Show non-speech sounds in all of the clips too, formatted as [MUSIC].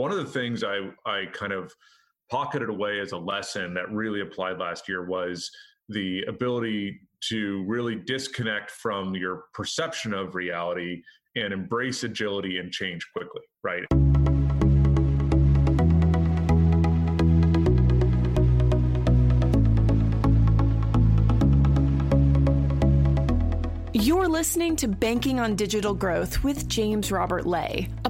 one of the things I, I kind of pocketed away as a lesson that really applied last year was the ability to really disconnect from your perception of reality and embrace agility and change quickly, right? You're listening to Banking on Digital Growth with James Robert Lay,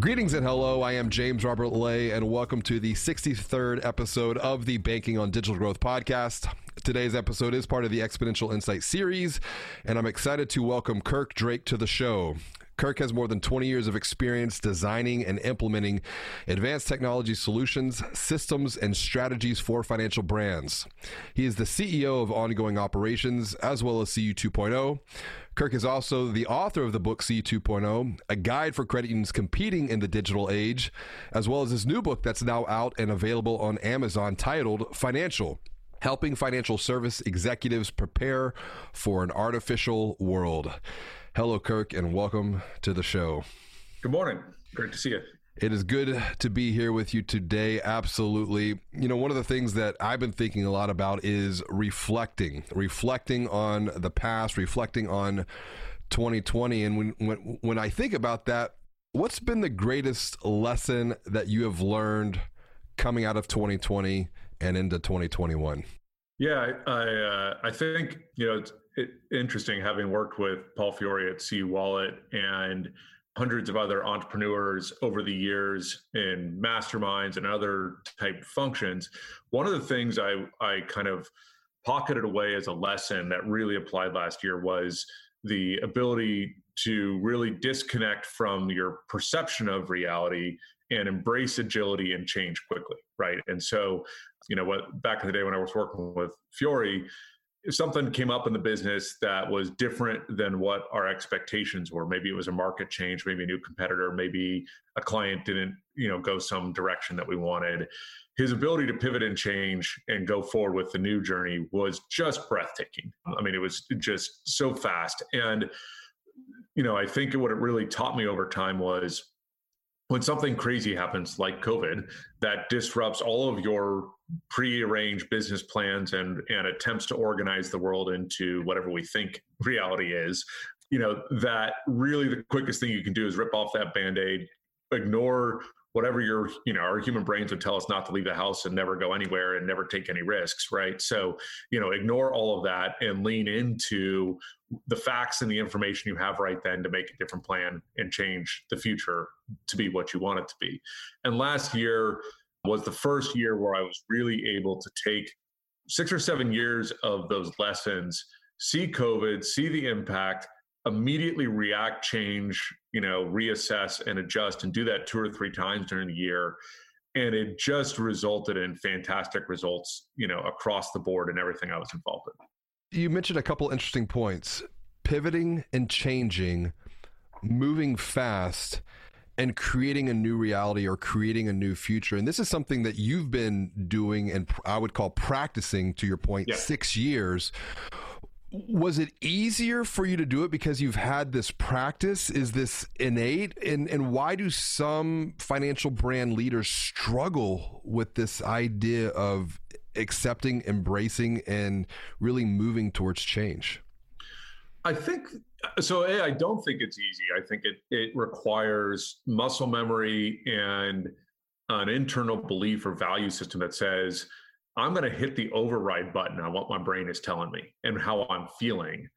Greetings and hello. I am James Robert Lay, and welcome to the 63rd episode of the Banking on Digital Growth podcast. Today's episode is part of the Exponential Insight series, and I'm excited to welcome Kirk Drake to the show. Kirk has more than 20 years of experience designing and implementing advanced technology solutions, systems, and strategies for financial brands. He is the CEO of Ongoing Operations as well as CU 2.0. Kirk is also the author of the book CU 2.0, a guide for credit unions competing in the digital age, as well as his new book that's now out and available on Amazon titled Financial helping financial service executives prepare for an artificial world. Hello, Kirk, and welcome to the show. Good morning. Great to see you. It is good to be here with you today. Absolutely. You know, one of the things that I've been thinking a lot about is reflecting, reflecting on the past, reflecting on 2020. And when, when, when I think about that, what's been the greatest lesson that you have learned coming out of 2020 and into 2021? Yeah, I uh, I think you know interesting having worked with Paul Fiore at CU Wallet and hundreds of other entrepreneurs over the years in masterminds and other type functions. One of the things I I kind of pocketed away as a lesson that really applied last year was the ability to really disconnect from your perception of reality and embrace agility and change quickly right and so you know what back in the day when i was working with fiore something came up in the business that was different than what our expectations were maybe it was a market change maybe a new competitor maybe a client didn't you know go some direction that we wanted his ability to pivot and change and go forward with the new journey was just breathtaking. I mean it was just so fast. And you know i think what it really taught me over time was when something crazy happens like COVID that disrupts all of your prearranged business plans and, and attempts to organize the world into whatever we think [LAUGHS] reality is, you know, that really the quickest thing you can do is rip off that band aid, ignore whatever your you know our human brains would tell us not to leave the house and never go anywhere and never take any risks right? So you know ignore all of that and lean into the facts and the information you have right then to make a different plan and change the future to be what you want it to be. And last year was the first year where i was really able to take six or seven years of those lessons see covid see the impact immediately react, change, you know, reassess and adjust and do that two or three times during the year. And it just resulted in fantastic results, you know, across the board and everything I was involved in. You mentioned a couple interesting points pivoting and changing, moving fast and creating a new reality or creating a new future. And this is something that you've been doing and I would call practicing to your point yeah. 6 years was it easier for you to do it because you've had this practice? Is this innate? And and why do some financial brand leaders struggle with this idea of accepting embracing and really moving towards change? I think so a, i don't think it's easy. I think it it requires muscle memory and an internal belief or value system that says I'm going to hit the override button on what my brain is telling me and how I'm feeling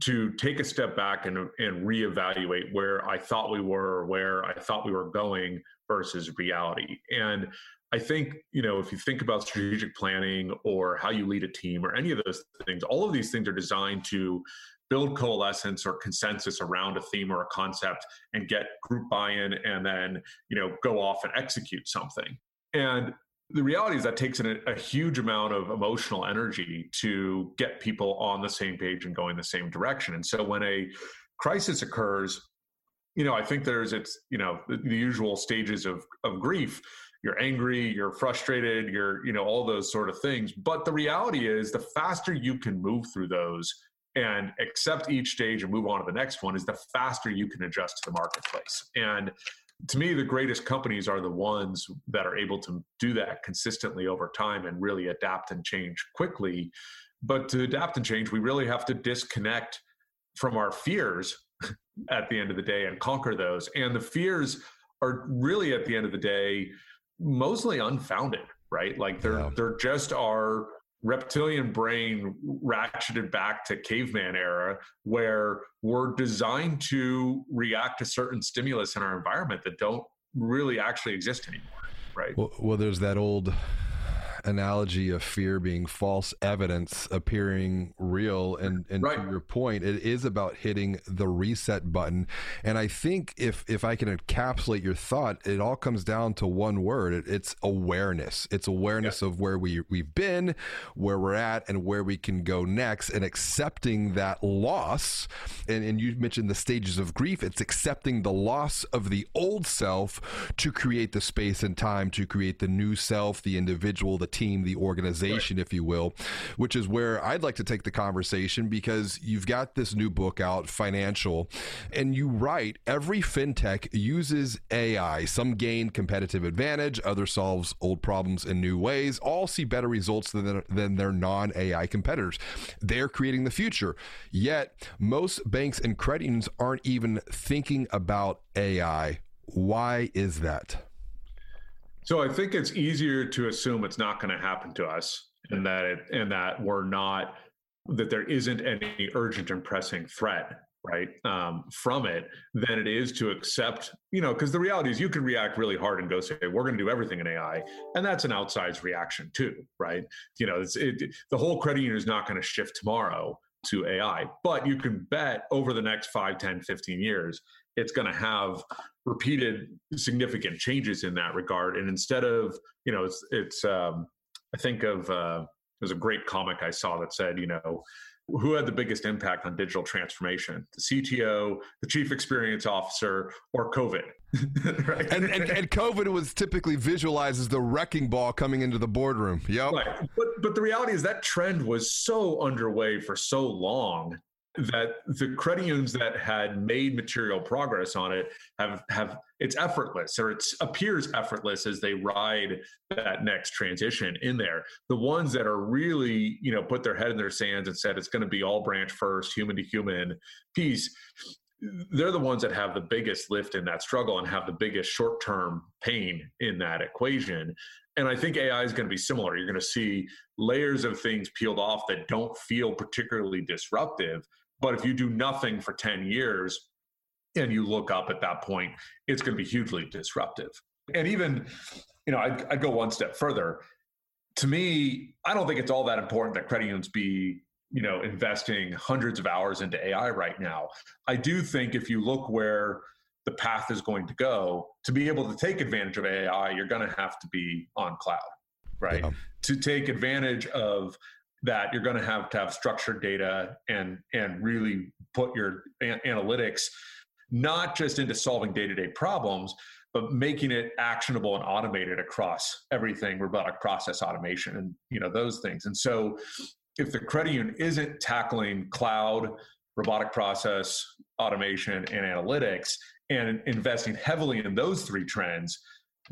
to take a step back and, and reevaluate where I thought we were or where I thought we were going versus reality. And I think, you know, if you think about strategic planning or how you lead a team or any of those things, all of these things are designed to build coalescence or consensus around a theme or a concept and get group buy-in and then, you know, go off and execute something. And the reality is that takes an, a huge amount of emotional energy to get people on the same page and going the same direction. And so when a crisis occurs, you know, I think there's it's you know the, the usual stages of of grief. You're angry, you're frustrated, you're you know all those sort of things. But the reality is, the faster you can move through those and accept each stage and move on to the next one, is the faster you can adjust to the marketplace. And to me, the greatest companies are the ones that are able to do that consistently over time and really adapt and change quickly. But to adapt and change, we really have to disconnect from our fears [LAUGHS] at the end of the day and conquer those. And the fears are really at the end of the day mostly unfounded, right? Like they're yeah. they're just our reptilian brain ratcheted back to caveman era where we're designed to react to certain stimulus in our environment that don't really actually exist anymore right? Well, well there's that old analogy of fear being false evidence appearing real. And and right. to your point it is about hitting the reset button. And i think if if i can encapsulate your thought it all comes down to one word. It, it's awareness. It's awareness yeah. of where we we've been where we're at and where we can go next. And accepting that loss and and you mentioned the stages of grief. It's accepting the loss of the old self to create the space and time to create the new self the individual the team, the organization, right. if you will, which is where I'd like to take the conversation because you've got this new book out, Financial, and you write every fintech uses AI. Some gain competitive advantage, others solves old problems in new ways. All see better results than, than their non AI competitors. They're creating the future. Yet, most banks and credit unions aren't even thinking about AI. Why is that? So I think it's easier to assume it's not going to happen to us, and that it, and that we're not that there isn't any urgent and pressing threat right um, from it than it is to accept you know because the reality is you can react really hard and go say we're going to do everything in ai and that's an outsized reaction too right? You know it's it, the whole credit union is not going to shift tomorrow to ai but you can bet over the next 5 10 15 years it's going to have repeated significant changes in that regard. And instead of, you know, it's, it's um, I think of, uh, there's a great comic I saw that said, you know, who had the biggest impact on digital transformation the cto the chief experience officer or covid [LAUGHS] right? and, and, and covid was typically visualized as the wrecking ball coming into the boardroom yep right. but, but the reality is that trend was so underway for so long that the credit unions that had made material progress on it have have it's effortless or it appears effortless as they ride that next transition in there the ones that are really you know put their head in their sands and said it's going to be all branch first human to human piece they're the ones that have the biggest lift in that struggle and have the biggest short term pain in that equation and I think AI is going to be similar. You're going to see layers of things peeled off that don't feel particularly disruptive, but if you do nothing for 10 years and you look up at that point, it's going to be hugely disruptive. And even, you know, I'd, I'd go one step further. To me, I don't think it's all that important that credit unions be you know investing hundreds of hours into ai right now i do think if you look where the path is going to go to be able to take advantage of ai you're going to have to be on cloud right yeah. to take advantage of that you're going to have to have structured data and and really put your an- analytics not just into solving day-to-day problems but making it actionable and automated across everything robotic process automation and you know those things. And so if the credit union isn't tackling cloud robotic process automation and analytics and investing heavily in those three trends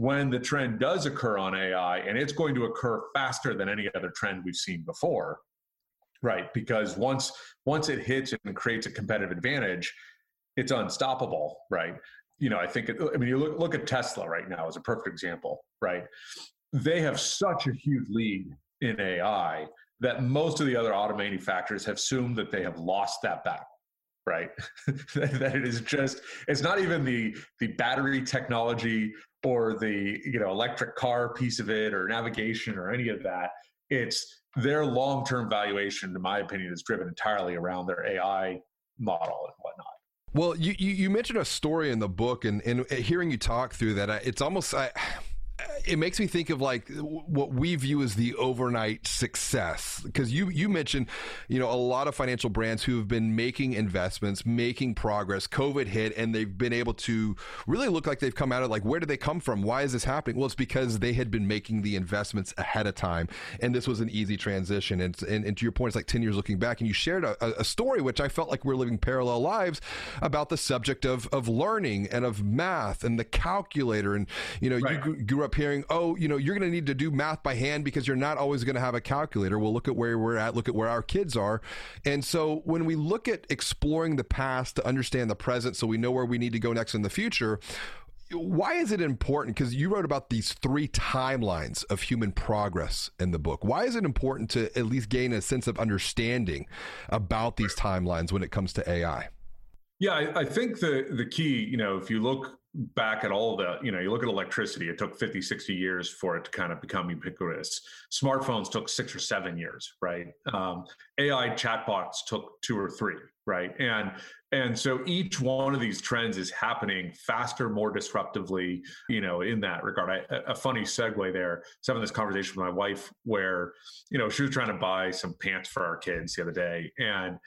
when the trend does occur on AI, and it's going to occur faster than any other trend we've seen before, right? Because once once it hits and creates a competitive advantage, it's unstoppable, right? You know, I think. It, I mean, you look look at Tesla right now as a perfect example, right? They have such a huge lead in AI that most of the other auto manufacturers have assumed that they have lost that battle right [LAUGHS] that it is just it's not even the the battery technology or the you know electric car piece of it or navigation or any of that it's their long-term valuation in my opinion is driven entirely around their ai model and whatnot. Well you you, you mentioned a story in the book and and uh, hearing you talk through that it's almost I, it makes me think of like what we view as the overnight success. Because you you mentioned you know a lot of financial brands who have been making investments making progress. Covid hit and they've been able to really look like they've come out of like where did they come from? Why is this happening? Well it's because they had been making the investments ahead of time and this was an easy transition. And, and, and to your point it's like 10 years looking back and you shared a, a story which i felt like we're living parallel lives about the subject of of learning and of math and the calculator. And you know right. you grew up hearing oh you know you're going to need to do math by hand because you're not always going to have a calculator well look at where we're at look at where our kids are and so when we look at exploring the past to understand the present so we know where we need to go next in the future why is it important? Because you wrote about these three timelines of human progress in the book. Why is it important to at least gain a sense of understanding about these timelines when it comes to AI? Yeah, I, I think the the key, you know, if you look back at all the, you know, you look at electricity, it took 50, 60 years for it to kind of become ubiquitous. Smartphones took six or seven years, right? Um, AI chatbots took two or three, right? And and so each one of these trends is happening faster, more disruptively, you know, in that regard. I, a funny segue there. I was having this conversation with my wife where, you know, she was trying to buy some pants for our kids the other day. And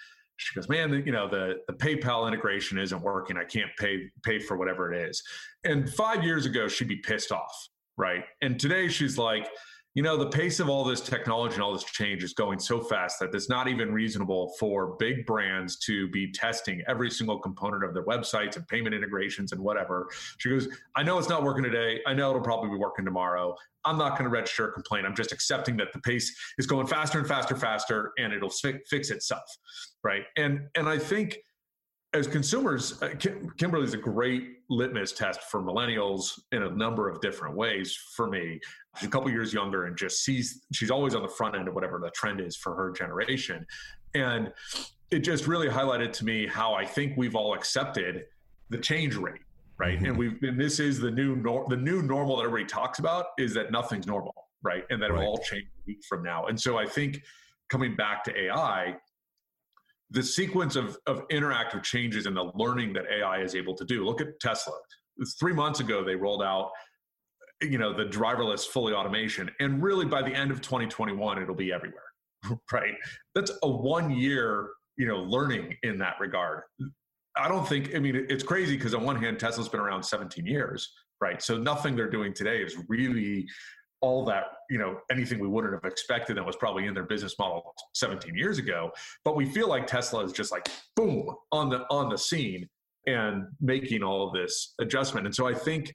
she goes, man, you know, the, the PayPal integration isn't working. I can't pay pay for whatever it is. And five years ago, she'd be pissed off, right? And today she's like, you know, the pace of all this technology and all this change is going so fast that it's not even reasonable for big brands to be testing every single component of their websites and payment integrations and whatever. She goes, I know it's not working today. I know it'll probably be working tomorrow. I'm not going to register a complaint. I'm just accepting that the pace is going faster and faster, faster, and it'll fix itself, right? And and I think as consumers, uh, Kimberly is a great litmus test for millennials in a number of different ways. For me, a couple years younger and just sees she's always on the front end of whatever the trend is for her generation, and it just really highlighted to me how I think we've all accepted the change rate, right? Mm-hmm. And we've and this is the new nor- the new normal that everybody talks about is that nothing's normal, right? And that right. it'll all change a week from now. And so I think coming back to AI the sequence of, of interactive changes and the learning that AI is able to do. Look at Tesla. Three months ago, they rolled out, you know, the driverless fully automation, and really by the end of 2021, it'll be everywhere. [LAUGHS] Right? That's a one year, you know, learning in that regard. I don't think. I mean, it's crazy because on one hand, Tesla's been around 17 years, right? So nothing they're doing today is really all that you know anything we wouldn't have expected that was probably in their business model 17 years ago but we feel like tesla is just like boom on the on the scene and making all of this adjustment and so i think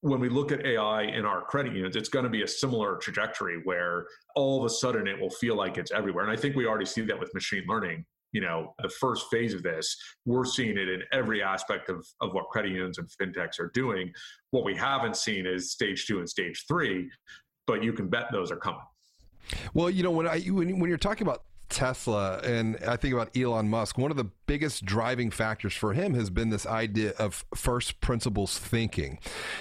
when we look at ai in our credit unions it's going to be a similar trajectory where all of a sudden it will feel like it's everywhere. And i think we already see that with machine learning. You know the first phase of this we're seeing it in every aspect of, of what credit unions and fintechs are doing. What we haven't seen is stage two and stage three but you can bet those are coming. Well you know when i when, when you're talking about Tesla and I think about Elon Musk, one of the biggest driving factors for him has been this idea of first principles thinking,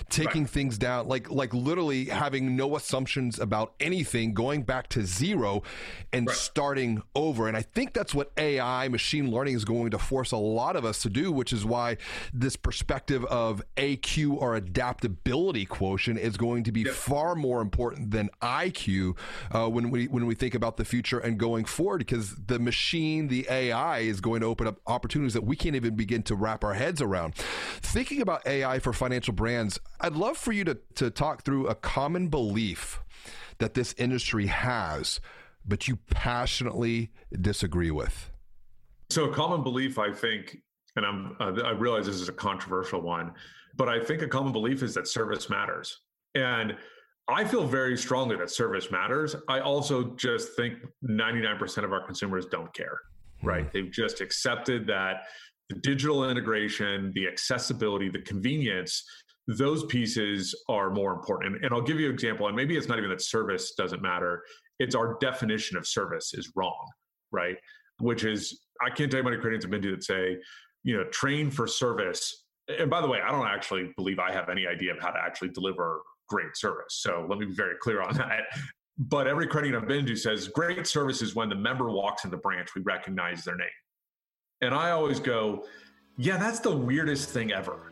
taking right. things down, like like literally having no assumptions about anything, going back to zero and right. starting over. And I think that's what AI, machine learning, is going to force a lot of us to do, which is why this perspective of AQ or adaptability quotient is going to be yep. far more important than IQ uh, when we when we think about the future and going forward because the machine, the AI, is going to open up opportunities that we can't even begin to wrap our heads around. Thinking about AI for financial brands, I'd love for you to, to talk through a common belief that this industry has, but you passionately disagree with. So, a common belief, I think, and I'm, uh, I realize this is a controversial one, but I think a common belief is that service matters. And I feel very strongly that service matters. I also just think 99% of our consumers don't care, right? Mm-hmm. They've just accepted that the digital integration, the accessibility, the convenience, those pieces are more important. And, and I'll give you an example, and maybe it's not even that service doesn't matter, it's our definition of service is wrong, right? Which is, I can't tell you how many credits have been to that say, you know, train for service. And by the way, I don't actually believe I have any idea of how to actually deliver great service. So let me be very clear on [LAUGHS] that. But every credit I've been to says great service is when the member walks in the branch, we recognize their name. And I always go, yeah, that's the weirdest thing ever.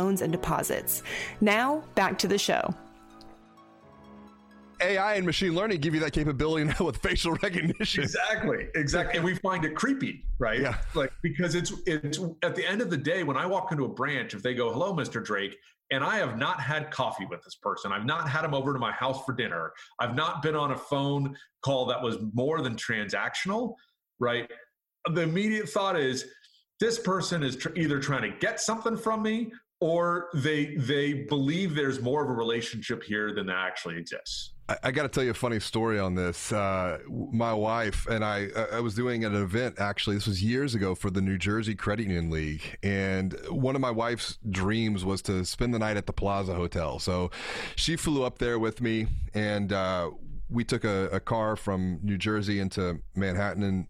loans and deposits. Now, back to the show. AI and machine learning give you that capability [LAUGHS] now with facial recognition. Exactly, exactly, and we find it creepy, right? Yeah. Like because it's it's at the end of the day when I walk into a branch, if they go, "Hello, Mr. Drake," and I have not had coffee with this person, I've not had him over to my house for dinner, I've not been on a phone call that was more than transactional, right? The immediate thought is this person is tr- either trying to get something from me or they they believe there's more of a relationship here than that actually exists. I, I got to tell you a funny story on this. Uh, my wife and I, I was doing an event actually. This was years ago for the New Jersey Credit Union League, and one of my wife's dreams was to spend the night at the Plaza Hotel. So she flew up there with me, and uh, we took a, a, car from New Jersey into Manhattan and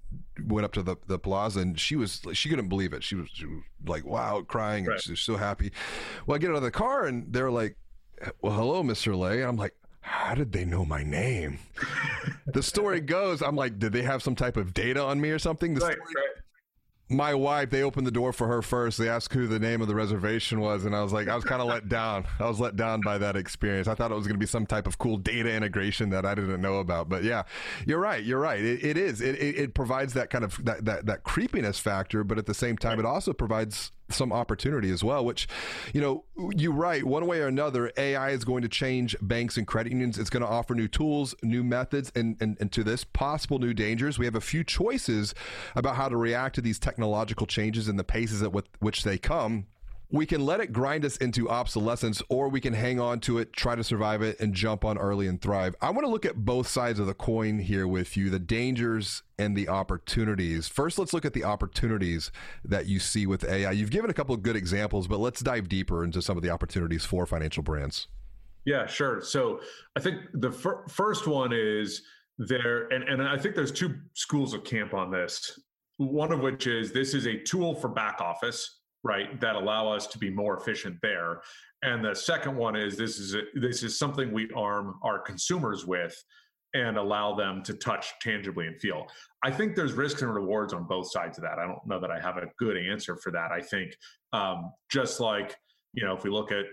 went up to the, the plaza and she was she couldn't believe it. She was, she was like wow crying right. and she was so happy. Well, I get out of the car and they're like, "Well, hello, Mr. Lay." I'm like, how did they know my name? [LAUGHS] the story goes, I'm like, did they have some type of data on me or something? The right, story, right my wife, they opened the door for her first. They asked who the name of the reservation was, and I was like, I was kind of let down. I was let down by that experience. I thought it was going to be some type of cool data integration that I didn't know about. But yeah, you're right. You're right. it, it is. It, it, it, provides that kind of that, that that creepiness factor, but at the same time, it also provides some opportunity as well, which, you know, you write one way or another, AI is going to change banks and credit unions. It's going to offer new tools, new methods, and, and, and to this, possible new dangers. We have a few choices about how to react to these technological changes and the paces at which they come we can let it grind us into obsolescence or we can hang on to it, try to survive it, and jump on early and thrive. I want to look at both sides of the coin here with you the dangers and the opportunities. First, let's look at the opportunities that you see with AI. You've given a couple of good examples, but let's dive deeper into some of the opportunities for financial brands. Yeah, sure. So I think the fir- first one is there, and, and I think there's two schools of camp on this. One of which is this is a tool for back office right that allow us to be more efficient there. And the second one is this is a, this is something we arm our consumers with and allow them to touch tangibly and feel. I think there's risks and rewards on both sides of that. I don't know that i have a good answer for that. I think um, just like you know if we look at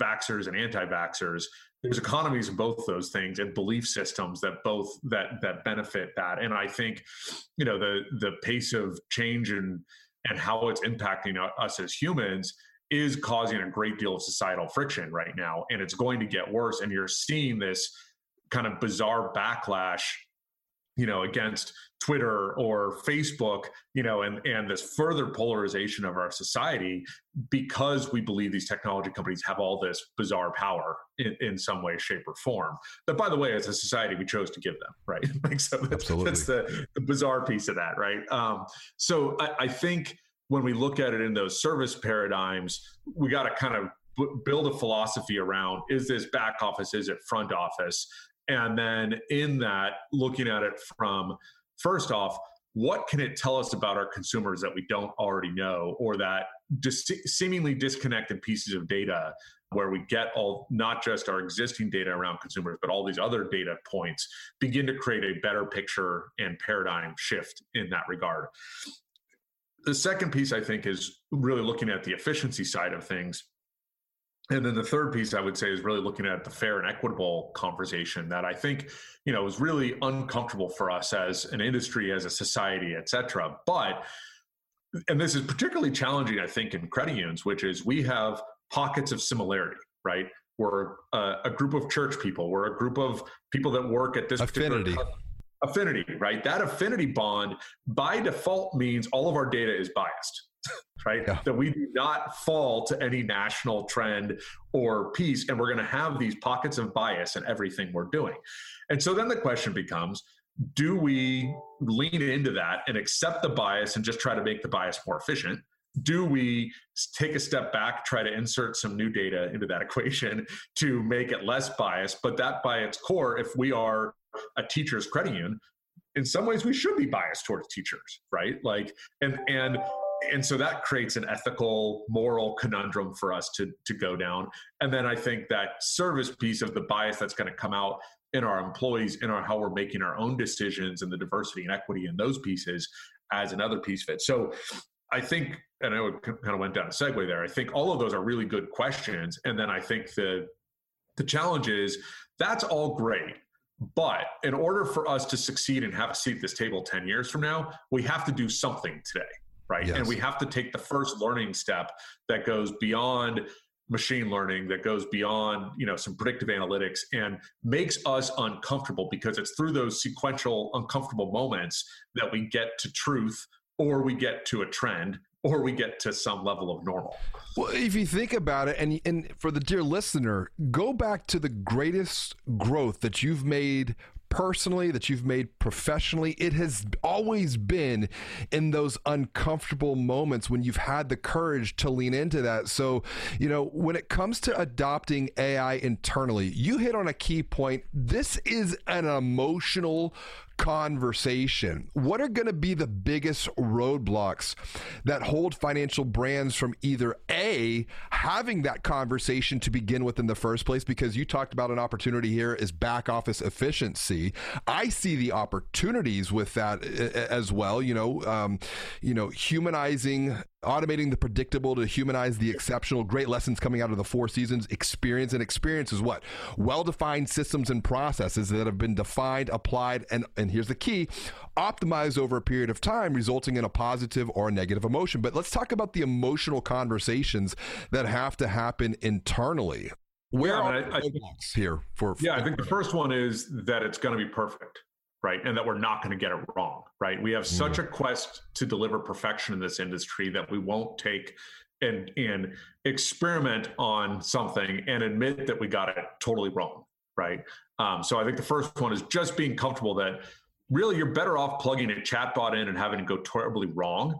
vaxxers and anti-vaxxers there's economies in both those things and belief systems that both that that benefit that. And i think you know the the pace of change and and how it's impacting us as humans is causing a great deal of societal friction right now and it's going to get worse and you're seeing this kind of bizarre backlash you know against twitter or facebook you know and and this further polarization of our society because we believe these technology companies have all this bizarre power in, in some way shape or form. That by the way as a society we chose to give them right? [LAUGHS] Like so that's, Absolutely. that's the, the bizarre piece of that right? Um, so I, I think when we look at it in those service paradigms we got to kind of build a philosophy around is this back office is it front office? And then in that, looking at it from first off, what can it tell us about our consumers that we don't already know or that dis- seemingly disconnected pieces of data where we get all not just our existing data around consumers but all these other data points begin to create a better picture and paradigm shift in that regard? The second piece i think is really looking at the efficiency side of things and then the third piece I would say is really looking at the fair and equitable conversation that I think, you know, is really uncomfortable for us as an industry, as a society, et cetera. But and this is particularly challenging, I think, in credit unions, which is we have pockets of similarity, right? We're a, a group of church people. We're a group of people that work at this affinity. Affinity, right? That affinity bond by default means all of our data is biased [LAUGHS] right? Yeah. That we do not fall to any national trend or piece, and we're going to have these pockets of bias in everything we're doing. And so then the question becomes do we lean into that and accept the bias and just try to make the bias more efficient? Do we take a step back, try to insert some new data into that [LAUGHS] equation to make it less biased? But that by its core, if we are a teacher's credit union, in some ways we should be biased towards teachers, right? Like, and and and so that creates an ethical moral conundrum for us to to go down. And then i think that service piece of the bias that's going to come out in our employees in our how we're making our own decisions and the diversity and equity in those pieces as another piece of it. So i think and i kind of went down a segue there i think all of those are really good questions. And then i think the the challenge is that's all great but in order for us to succeed and have a seat at this table 10 years from now we have to do something today right? Yes. And we have to take the first learning step that goes beyond machine learning that goes beyond you know some predictive analytics and makes us uncomfortable because it's through those sequential uncomfortable moments that we get to truth or we get to a trend or we get to some level of normal. Well, if you think about it, and and for the dear listener, go back to the greatest growth that you've made personally, that you've made professionally, it has always been in those uncomfortable moments when you've had the courage to lean into that. So, you know, when it comes to adopting AI internally, you hit on a key point. This is an emotional conversation. What are going to be the biggest roadblocks that hold financial brands from either A, having that conversation to begin with in the first place? Because you talked about an opportunity here is back office efficiency. I see the opportunities with that as well. You know, um, you know, humanizing automating the predictable to humanize the exceptional. Great lessons coming out of the four seasons. Experience and experience is what? Well defined systems and processes that have been defined, applied, and, and here's the key optimized over a period of time, resulting in a positive or a negative emotion. But let's talk about the emotional conversations that have to happen internally. Where yeah, are I, I, here for? Yeah, I think the first one is that it's going to be perfect right? And that we're not going to get it wrong, right? We have mm. such a quest to deliver perfection in this industry that we won't take and and experiment on something and admit that we got it totally wrong, right? Um, so I think the first one is just being comfortable that really you're better off plugging a chatbot in and having it go terribly wrong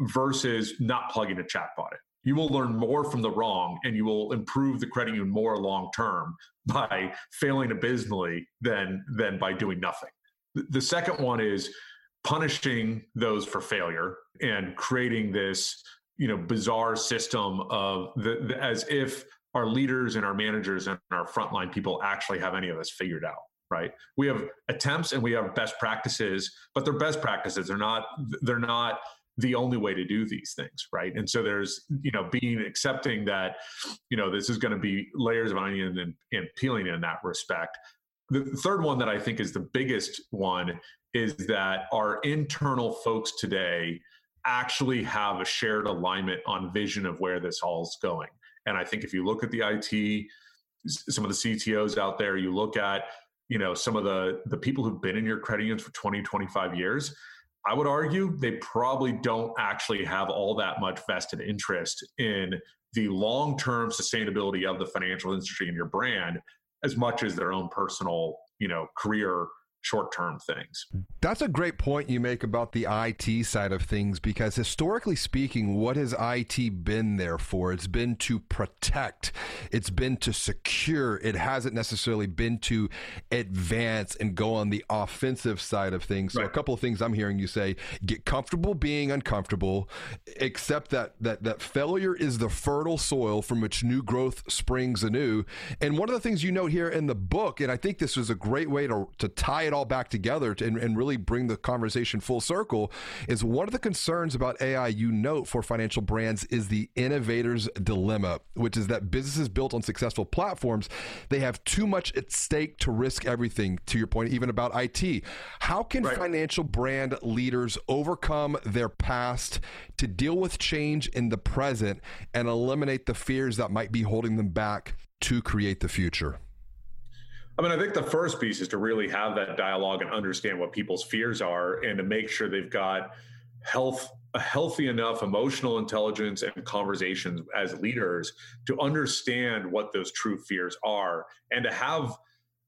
versus not plugging a chatbot in. You will learn more from the wrong and you will improve the credit union more long term by failing abysmally than than by doing nothing. The second one is punishing those for failure and creating this, you know, bizarre system of the, the, as if our leaders and our managers and our frontline people actually have any of this figured out right? We have attempts and we have best practices but they're best practices. They're not they're not the only way to do these things right? And so there's you know being accepting that you know this is going to be layers of onion and, and peeling in that respect the third one that I think is the biggest one is that our internal folks today actually have a shared alignment on vision of where this all is going. And I think if you look at the IT, some of the CTOs out there, you look at, you know, some of the the people who've been in your credit unions for 20, 25 years, I would argue they probably don't actually have all that much vested interest in the long-term sustainability of the financial industry and your brand as much as their own personal, you know, career short term things. That's a great point you make about the IT side of things because historically speaking, what has IT been there for? It's been to protect, it's been to secure, it hasn't necessarily been to advance and go on the offensive side of things. So, right. a couple of things I'm hearing you say get comfortable being uncomfortable, accept that, that, that failure is the fertile soil from which new growth springs anew. And one of the things you note here in the book, and I think this is a great way to, to tie it it all back together to, and, and really bring the conversation full circle is one of the concerns about AI you note for financial brands is the innovator's dilemma, which is that businesses built on successful platforms, they have too much at stake to risk everything, to your point, even about IT. How can right. financial brand leaders overcome their past to deal with change in the present and eliminate the fears that might be holding them back to create the future? I mean, I think the first piece is to really have that dialogue and understand what people's fears are and to make sure they've got health a healthy enough emotional intelligence and conversations as leaders to understand what those true fears are and to have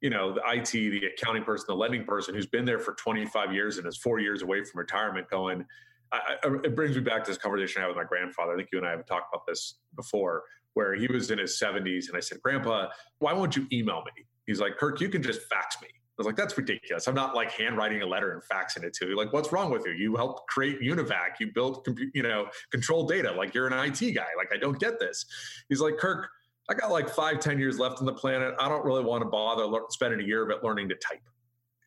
you know the IT the accounting person the lending person who's been there for 25 years and is 4 years away from retirement going I, it brings me back to this conversation I had with my grandfather. I think you and I have talked about this before where he was in his 70s and I said grandpa why won't you email me he's like Kirk you can just fax me I was like, that's ridiculous. I'm not like handwriting a letter and faxing it to you. Like, what's wrong with you? You helped create Univac. You built, you know, control data. Like, you're an IT guy. Like, I don't get this. He's like, Kirk, I got like five, ten years left on the planet. I don't really want to bother le- spending a year of it learning to type.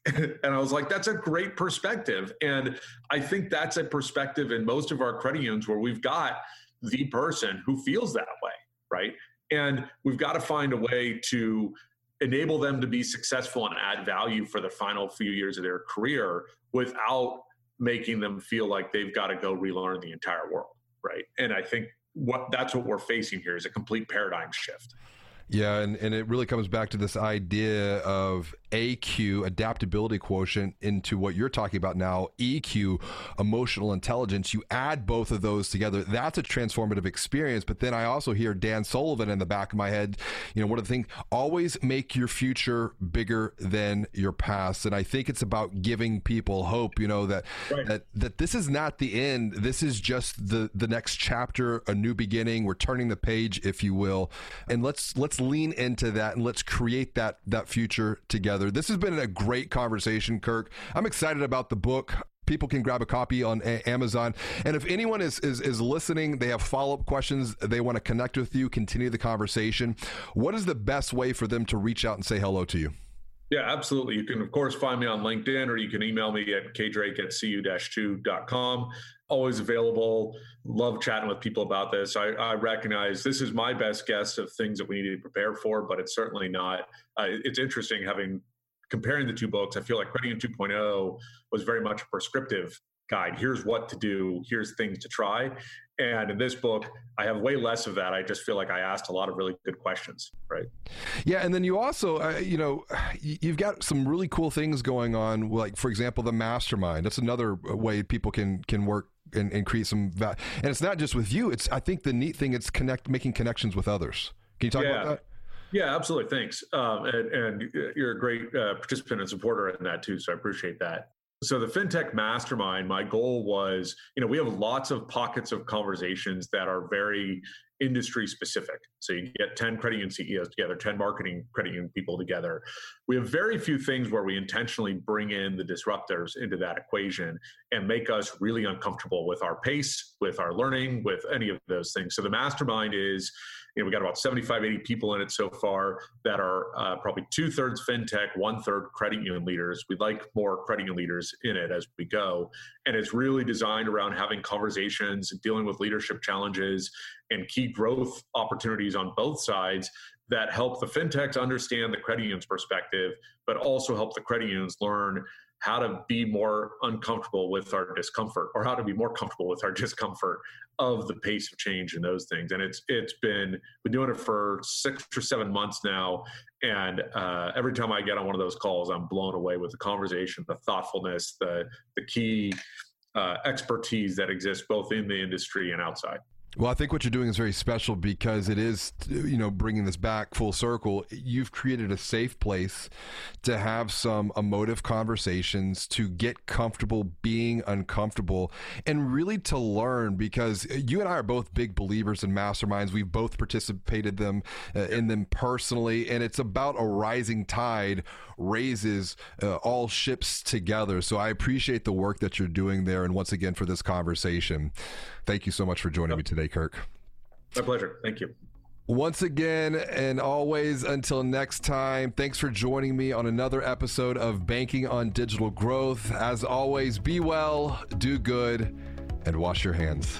[LAUGHS] and I was like, that's a great perspective. And I think that's a perspective in most of our credit unions where we've got the person who feels that way, right? And we've got to find a way to enable them to be successful and add value for the final few years of their career without making them feel like they've got to go relearn the entire world right? And i think what that's what we're facing here is a complete paradigm shift yeah, and, and it really comes back to this idea of AQ, adaptability quotient, into what you're talking about now, EQ, emotional intelligence. You add both of those together. That's a transformative experience. But then I also hear Dan Sullivan in the back of my head. You know, one of the things, always make your future bigger than your past. And I think it's about giving people hope, you know, that right. that that this is not the end. This is just the the next chapter, a new beginning. We're turning the page, if you will. And let's let's let's lean into that and let's create that that future together. This has been a great conversation, Kirk. I'm excited about the book people can grab a copy on a- Amazon. And if anyone is, is, is listening, they have follow up questions, they want to connect with you, continue the conversation. What is the best way for them to reach out and say hello to you? Yeah, absolutely. You can, of course, find me on LinkedIn or you can email me at kdrake at cu-2.com always available. Love chatting with people about this. I, I, recognize this is my best guess of things that we need to prepare for, but it's certainly not. Uh, it's interesting having comparing the two books. I feel like Credit 2.0 was very much prescriptive guide. Here's what to do. Here's things to try. And in this book, I have way less of that. I just feel like I asked a lot of really good questions, right? Yeah, and then you also, uh, you know, you've got some really cool things going on. Like, for example, the mastermind. That's another way people can can work and, and create some value. And it's not just with you. It's I think the neat thing it's connect making connections with others. Can you talk yeah. about that? Yeah, absolutely. Thanks. Um, and, and, you're a great uh, participant and supporter in that too. So I appreciate that. So the FinTech Mastermind, my goal was, you know, we have lots of pockets of conversations that are very industry specific. So you get 10 credit union CEOs together, 10 marketing credit union people together. We have very few things where we intentionally bring in the disruptors into that equation and make us really uncomfortable with our pace, with our learning, with any of those things. So the mastermind is you know, we got about 75, 80 people in it so far that are uh, probably two thirds fintech, one third credit union leaders. We'd like more credit union leaders in it as we go. And it's really designed around having conversations, and dealing with leadership challenges, and key growth opportunities on both sides that help the fintechs understand the credit union's perspective, but also help the credit unions learn how to be more uncomfortable with our discomfort or how to be more comfortable with our discomfort of the pace of change and those things. And it's it's been been doing it for six or seven months now. And uh, every time i get on one of those calls i'm blown away with the conversation the thoughtfulness the the key uh, expertise that exists both in the industry and outside well, I think what you're doing is very special because it is, you know, bringing this back full circle. You've created a safe place to have some emotive conversations, to get comfortable being uncomfortable, and really to learn because you and I are both big believers in masterminds. We've both participated them uh, in them personally, and it's about a rising tide raises uh, all ships together. So I appreciate the work that you're doing there, and once again for this conversation. Thank you so much for joining yep. me today, Kirk. My pleasure. Thank you. Once again, and always until next time, thanks for joining me on another episode of Banking on Digital Growth. As always, be well, do good, and wash your hands.